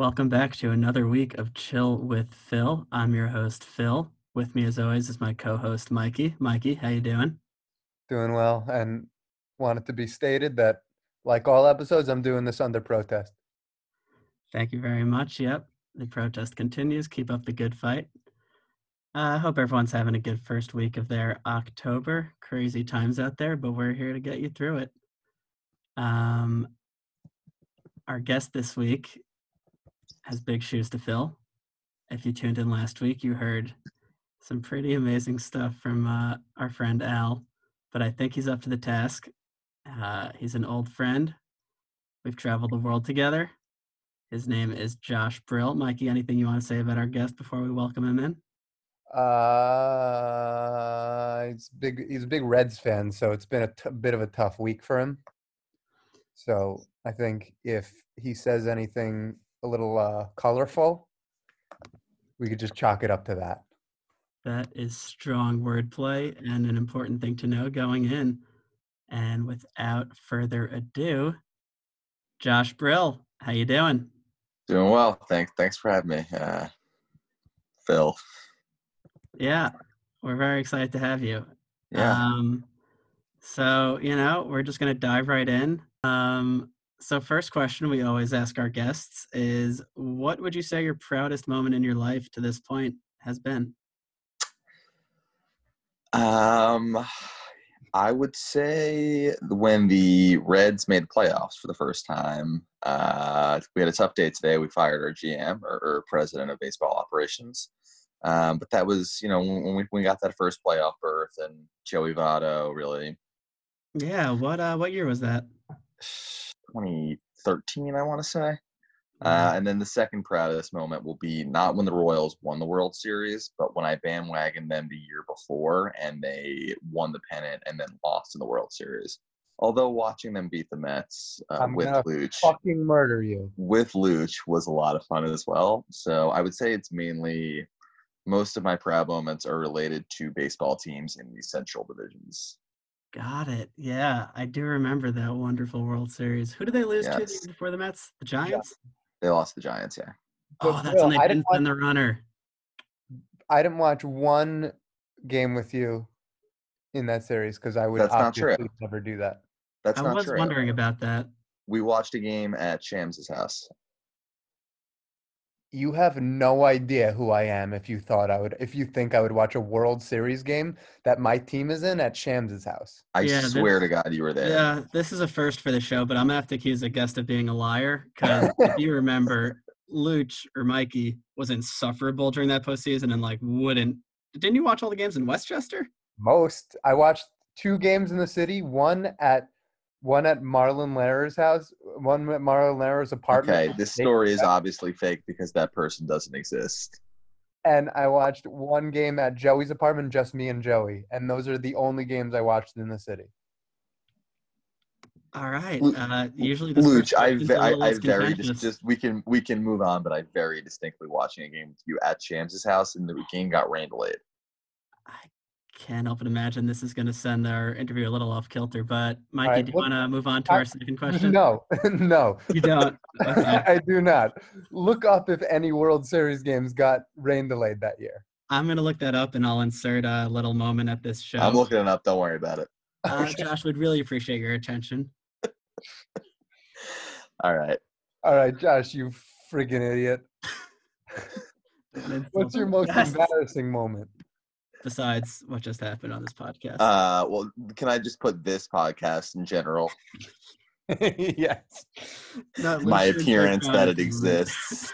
Welcome back to another week of Chill with Phil. I'm your host Phil. With me, as always, is my co-host Mikey. Mikey, how you doing? Doing well, and want it to be stated that, like all episodes, I'm doing this under protest. Thank you very much. Yep, the protest continues. Keep up the good fight. I uh, hope everyone's having a good first week of their October. Crazy times out there, but we're here to get you through it. Um, our guest this week has big shoes to fill. If you tuned in last week, you heard some pretty amazing stuff from uh, our friend Al, but I think he's up to the task. Uh, he's an old friend. We've traveled the world together. His name is Josh Brill. Mikey, anything you want to say about our guest before we welcome him in? Uh, he's big. He's a big Reds fan, so it's been a t- bit of a tough week for him. So I think if he says anything a little uh, colorful, we could just chalk it up to that. That is strong wordplay and an important thing to know going in. And without further ado, Josh Brill, how you doing? Doing well. Thanks. Thanks for having me, uh, Phil. Yeah, we're very excited to have you. Yeah. Um, so you know, we're just gonna dive right in. Um, so first question we always ask our guests is, what would you say your proudest moment in your life to this point has been? Um, I would say when the Reds made the playoffs for the first time. Uh, we had a tough day today. We fired our GM or, or president of baseball operations. Um, but that was, you know, when we, when we got that first playoff berth and Joey Votto really. Yeah. What uh, what year was that? 2013, I want to say. Uh, and then the second proudest moment will be not when the Royals won the World Series, but when I bandwagoned them the year before and they won the pennant and then lost in the World Series. Although watching them beat the Mets uh, with Luch, fucking murder you with Luch was a lot of fun as well. So I would say it's mainly most of my proud moments are related to baseball teams in the Central divisions. Got it. Yeah, I do remember that wonderful World Series. Who did they lose yes. to before the Mets? The Giants. Yeah. They lost the Giants. Yeah. Oh, that's when they didn't send the runner. I didn't watch one game with you in that series because I would that's obviously never do that. That's I not was true. wondering about that. We watched a game at Shams's house you have no idea who I am if you thought I would if you think I would watch a World Series game that my team is in at Shams's house. I yeah, swear this, to God you were there. Yeah, this is a first for the show, but I'm gonna have to accuse a guest of being a liar because if you remember, Luch or Mikey was insufferable during that postseason and like wouldn't. Didn't you watch all the games in Westchester? Most. I watched two games in the city. One at one at Marlon Lehrer's house, one at Marlon Lehrer's apartment. Okay, this story is obviously fake because that person doesn't exist. And I watched one game at Joey's apartment, just me and Joey, and those are the only games I watched in the city. All right. Uh, usually, this Luch, I, I, I very just, just we can we can move on, but I very distinctly watching a game with you at Shams's house, and the game got rained delayed. I can't help but imagine this is going to send our interview a little off kilter. But Mikey, right, do you want to move on to I, our second question? No, no, you don't. Okay. I do not. Look up if any World Series games got rain delayed that year. I'm going to look that up, and I'll insert a little moment at this show. I'm looking it up. Don't worry about it. Uh, Josh would really appreciate your attention. All right. All right, Josh, you friggin' idiot. What's your most embarrassing moment? Besides what just happened on this podcast? Uh, well, can I just put this podcast in general? yes. My appearance that it exists.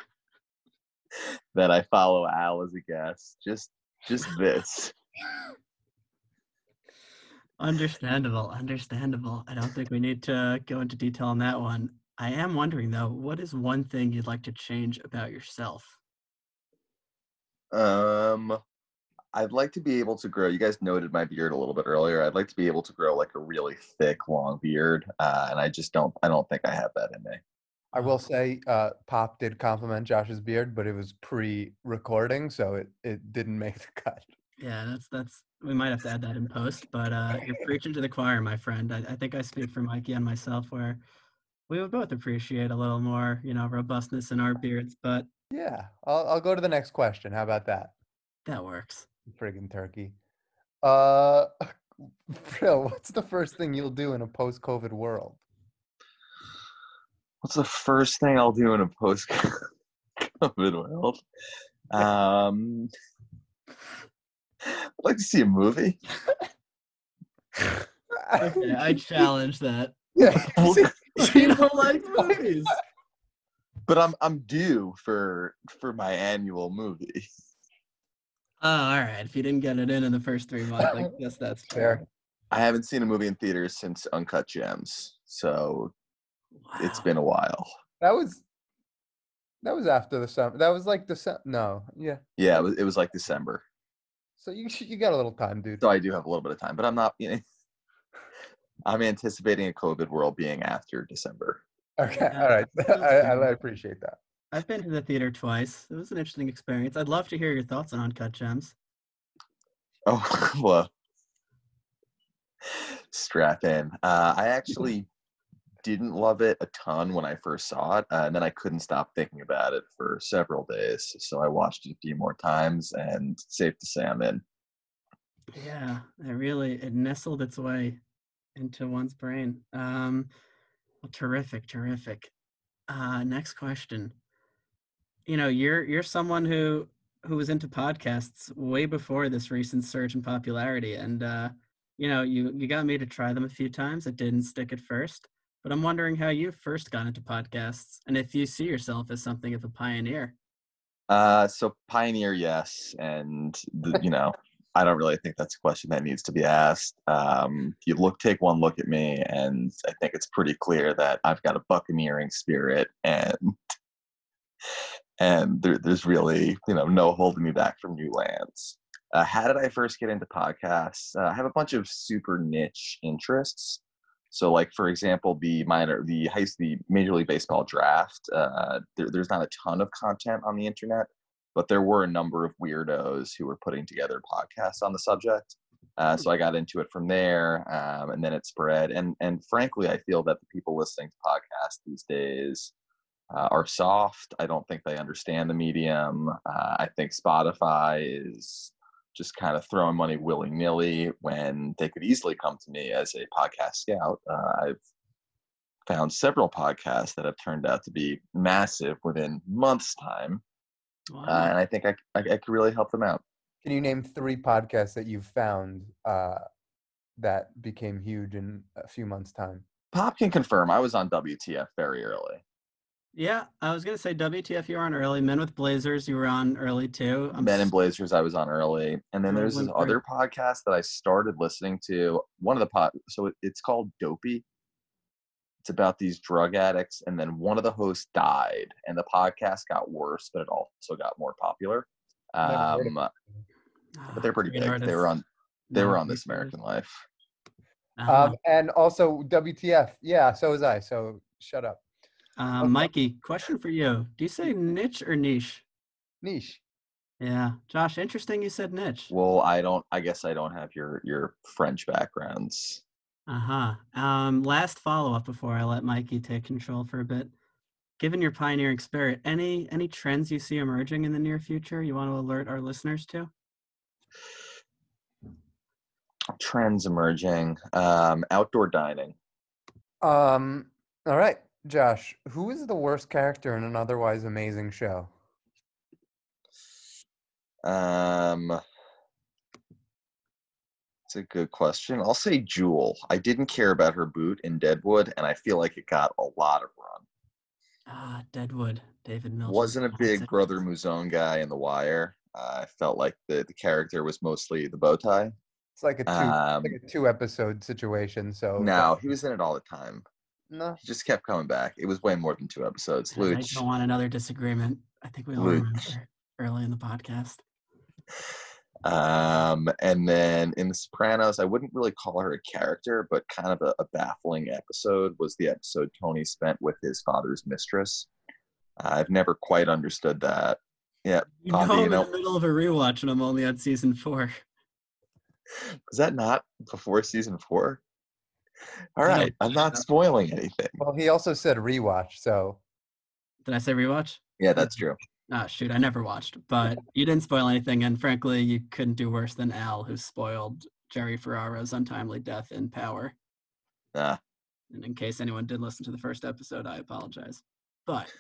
that I follow Al as a guest. Just just this. Understandable, understandable. I don't think we need to go into detail on that one. I am wondering though, what is one thing you'd like to change about yourself? Um I'd like to be able to grow. You guys noted my beard a little bit earlier. I'd like to be able to grow like a really thick, long beard, uh, and I just don't. I don't think I have that in me. I will say, uh, Pop did compliment Josh's beard, but it was pre-recording, so it it didn't make the cut. Yeah, that's that's. We might have to add that in post, but uh, you're preaching to the choir, my friend. I, I think I speak for Mikey and myself, where we would both appreciate a little more, you know, robustness in our beards, but Yeah, I'll I'll go to the next question. How about that? that works. Friggin' turkey. Uh, Phil, what's the first thing you'll do in a post-COVID world? What's the first thing I'll do in a post COVID world? Um, I'd like to see a movie. Okay, I challenge that. yeah, you don't like movies. But I'm I'm due for for my annual movie. Oh, all right. If you didn't get it in in the first three months, I guess that's fair. fair. I haven't seen a movie in theaters since Uncut Gems, so it's been a while. That was that was after the summer. That was like December. no, yeah. Yeah, it was, it was like December, So you you got a little time, dude. so I do have a little bit of time, but I'm not. You know, I'm anticipating a COVID world being after December. Okay, all right. I, I. I appreciate that. I've been to the theater twice. It was an interesting experience. I'd love to hear your thoughts on Uncut Gems. Oh well, strap in. Uh, I actually didn't love it a ton when I first saw it, uh, and then I couldn't stop thinking about it for several days. So I watched it a few more times, and safe to say I'm in. Yeah, it really it nestled its way into one's brain. Um, well, terrific, terrific. Uh, next question. You know, you're you're someone who who was into podcasts way before this recent surge in popularity, and uh, you know, you you got me to try them a few times. It didn't stick at first, but I'm wondering how you first got into podcasts, and if you see yourself as something of a pioneer. Uh, so Pioneer, yes, and the, you know, I don't really think that's a question that needs to be asked. Um, you look, take one look at me, and I think it's pretty clear that I've got a buccaneering spirit, and and there, there's really you know no holding me back from new lands. Uh, how did I first get into podcasts? Uh, I have a bunch of super niche interests. So, like for example, the minor, the high, the Major League Baseball draft. Uh, there, there's not a ton of content on the internet, but there were a number of weirdos who were putting together podcasts on the subject. Uh, so I got into it from there, um, and then it spread. And and frankly, I feel that the people listening to podcasts these days uh, are soft. I don't think they understand the medium. Uh, I think Spotify is just kind of throwing money willy nilly when they could easily come to me as a podcast scout. Uh, I've found several podcasts that have turned out to be massive within months' time, uh, Wow. and I think I, I, I could really help them out. Can you name three podcasts that you've found uh, that became huge in a few months' time? Pop can confirm I was on WTF very early. Yeah, I was gonna say WTF you were on early. Men with Blazers you were on early too. I'm Men in Blazers I was on early, and then there's this other podcast that I started listening to. One of the pod, so it's called Dopey. It's about these drug addicts, and then one of the hosts died, and the podcast got worse, but it also got more popular. Never heard of Um, Ah, but they're pretty great big. They were on they were on This. American Life. Uh-huh. Um, and also WTF. Yeah, so was I. So shut up. Uh. Mikey, question for you. Do you say niche or niche? Niche. Yeah, Josh. Interesting. You said niche. Well, I don't. I guess I don't have your your French backgrounds. Uh huh. Um, last follow up before I let Mikey take control for a bit. Given your pioneering spirit, any any trends you see emerging in the near future you want to alert our listeners to? Trends emerging. Um, outdoor dining. Um. All right, Josh. Who is the worst character in an otherwise amazing show? Um, it's a good question. I'll say Jewel. I didn't care about her boot in Deadwood, and I feel like it got a lot of run. Ah, Deadwood. David Milch. Wasn't a big Brother Mouzone guy in The Wire. Uh, I felt like the, the character was mostly the bow tie. It's like a two Um, like a two episode situation. So no, he was in it all the time. No. He just kept coming back. It was way more than two episodes. I Luch. don't want another disagreement. I think we all Luch. remember early in the podcast. Um, and then in The Sopranos, I wouldn't really call her a character, but kind of a, a baffling episode was the episode Tony spent with his father's mistress. I've never quite understood that. Yeah, You know you I'm know- in the middle of a rewatch and I'm only on season four. was that not before season four? All I'm not know. spoiling anything. Well, he also said rewatch, so Did I say rewatch? Yeah, that's true. Ah, shoot, I never watched, but you didn't spoil anything, and frankly, you couldn't do worse than Al, who spoiled Jerry Ferraro's untimely death in Power. Uh, And in case anyone did listen to the first episode, I apologize. But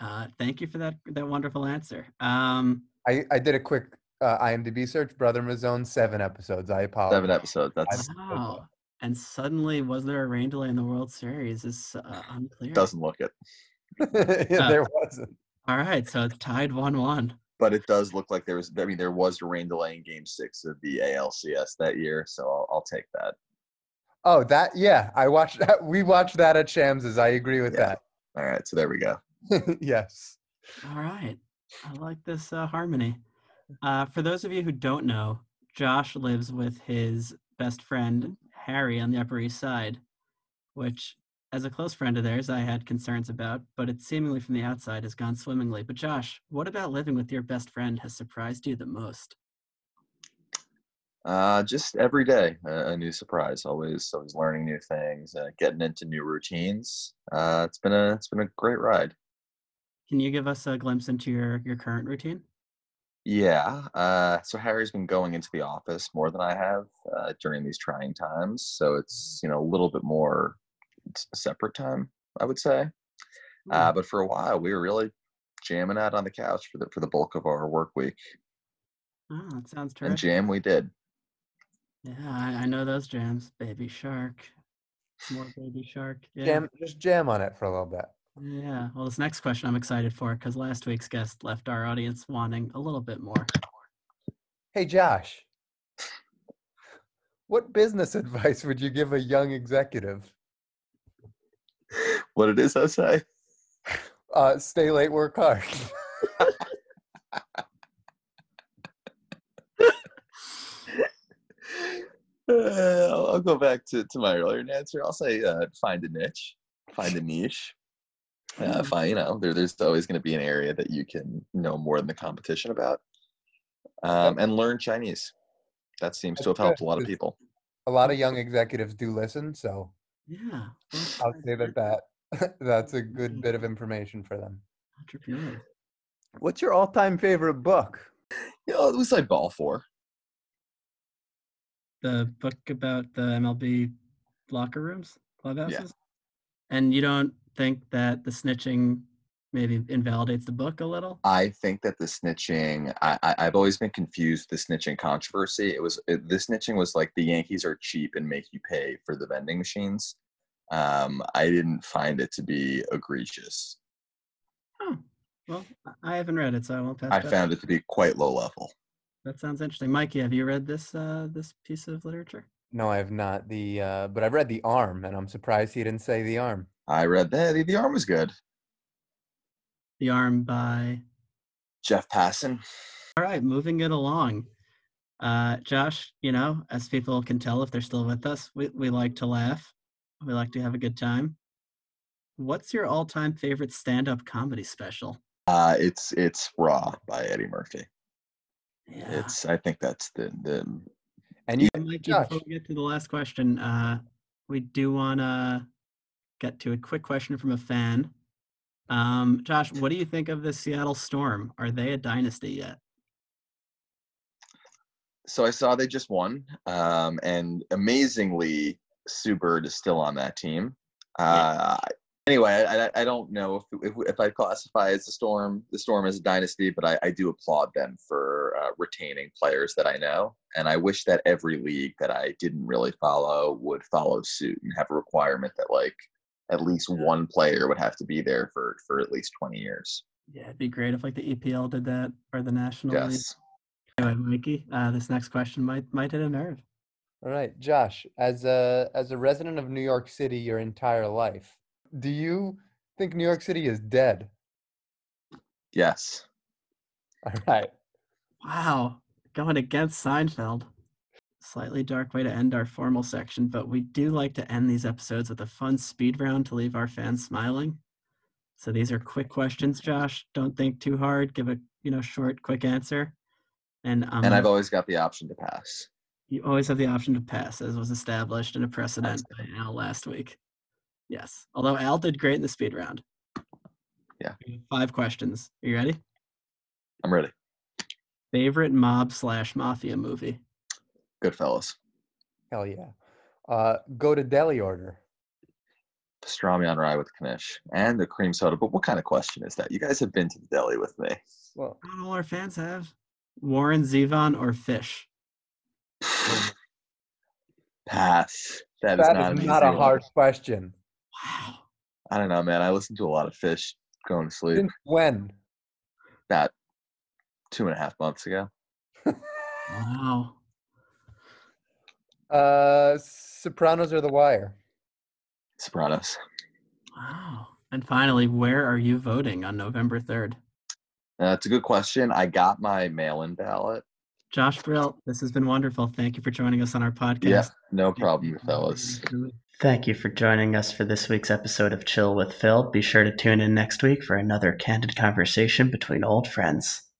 uh, thank you for that that wonderful answer. Um, I, I did a quick uh, IMDb search. Brother Mouzone, seven episodes. I apologize. seven episodes. That's wow. And suddenly, was there a rain delay in the World Series? Is uh, unclear. It doesn't look it, yeah, Uh, there wasn't. All right, so it's tied one-one. but it does look like there was. I mean, there was a rain delay in Game Six of the ALCS that year, so I'll, I'll take that. Oh, that yeah. I watched that. We watched that at Shams's. I agree with Yeah. All right, so there we go. yes. All right. I like this uh, harmony. Uh, for those of you who don't know, Josh lives with his best friend, Harry, on the Upper East Side, which, as a close friend of theirs, I had concerns about, but it seemingly from the outside has gone swimmingly. But, Josh, what about living with your best friend has surprised you the most? Uh, just every day, a, a new surprise. Always, always learning new things, uh, getting into new routines. Uh, it's been a, it's been a great ride. Can you give us a glimpse into your, your current routine? Yeah. Uh, so Harry's been going into the office more than I have uh, during these trying times. So it's you know a little bit more separate time, I would say. Uh, but for a while, we were really jamming out on the couch for the for the bulk of our work week, Oh, that sounds and jam we did. Yeah, I, I know those jams. Baby Shark. More Baby Shark. Yeah. Jam, just jam on it for a little bit. Yeah. Well, this next question I'm excited for because last week's guest left our audience wanting a little bit more. Hey, Josh. What business advice would you give a young executive? What it is, I say. Uh, stay late, work hard. Uh, I'll, I'll go back to, to my earlier answer. I'll say uh, find a niche, find a niche. Uh, Mm. find you know there, there's always going to be an area that you can know more than the competition about, um, and learn Chinese. That seems to have That's good, helped a lot of people. a lot of young executives do listen, so Yeah. I'll say that that that's a good bit of information for them. Entrepreneur. What's your all-time favorite book? You know, it was like ball four. The book about the MLB locker rooms, clubhouses. And you don't think that the snitching maybe invalidates the book a little? I think that the snitching, I, I, I've always been confused with the snitching controversy. It was it, the snitching was like the Yankees are cheap and make you pay for the vending machines. Um, I didn't find it to be egregious. Oh, well, I- I haven't read it, so I won't pass. I that. found it to be quite low level. That sounds interesting, Mikey. Have you read this uh, this piece of literature? No, I have not. The uh, but I've read The Arm, and I'm surprised he didn't say The Arm. I read that the, the arm was good. The Arm by. Jeff Passan. All right, moving it along. Uh, Josh, you know, as people can tell if they're still with us, we, we like to laugh. We like to have a good time. What's your all-time favorite stand-up comedy special? Uh, it's it's Raw by Eddie Murphy. Yeah. It's I think that's the the And you, And Mikey, Josh. before we get to the last question, uh, we do want to get to a quick question from a fan. Um, Josh, what do you think of the Seattle Storm? Are they a dynasty yet? so I saw they just won, um, and amazingly, Sue Bird is still on that team. Uh, anyway, I, I, I don't know if, if if I classify as the Storm the Storm as a dynasty, but I, I do applaud them for uh, retaining players that I know, and I wish that every league that I didn't really follow would follow suit and have a requirement that like at least one player would have to be there for for at least twenty years. Yeah, it'd be great if like the EPL did that or the National League. Yes. Anyway, Mikey, uh, this next question might might hit a nerve. all right, Josh. As a as a resident of New York City your entire life, do you think New York City is dead? Yes. All right. Wow, going against Seinfeld. Slightly dark way to end our formal section, but we do like to end these episodes with a fun speed round to leave our fans smiling. So these are quick questions, Josh. Don't think too hard. Give a you know short, quick answer. And um, And I've always got the option to pass. You always have the option to pass, as was established in a precedent by Al last week. Yes. Although Al did great in the speed round. Yeah. Five questions. Are you ready? I'm ready. Favorite mob slash mafia movie? Goodfellas. Hell yeah. Uh, go to deli order. Pastrami on rye with knish and the cream soda. But what kind of question is that? You guys have been to the deli with me. Well, Not all our fans have. Warren Zevon or Phish? Pass. That is that not, is an not easy a one. hard question. Wow. I don't know, man. I listen to a lot of Phish going to sleep Since when? about two and a half months ago. Wow. Uh, Sopranos or The Wire? Sopranos. Wow. And finally, where are you voting on November 3rd? Uh, it's a good question. I got my mail-in ballot. Josh Brill, this has been wonderful. Thank you for joining us on our podcast. Yeah, no problem, fellas. Thank you for joining us for this week's episode of Chill with Phil. Be sure to tune in next week for another candid conversation between old friends. Thank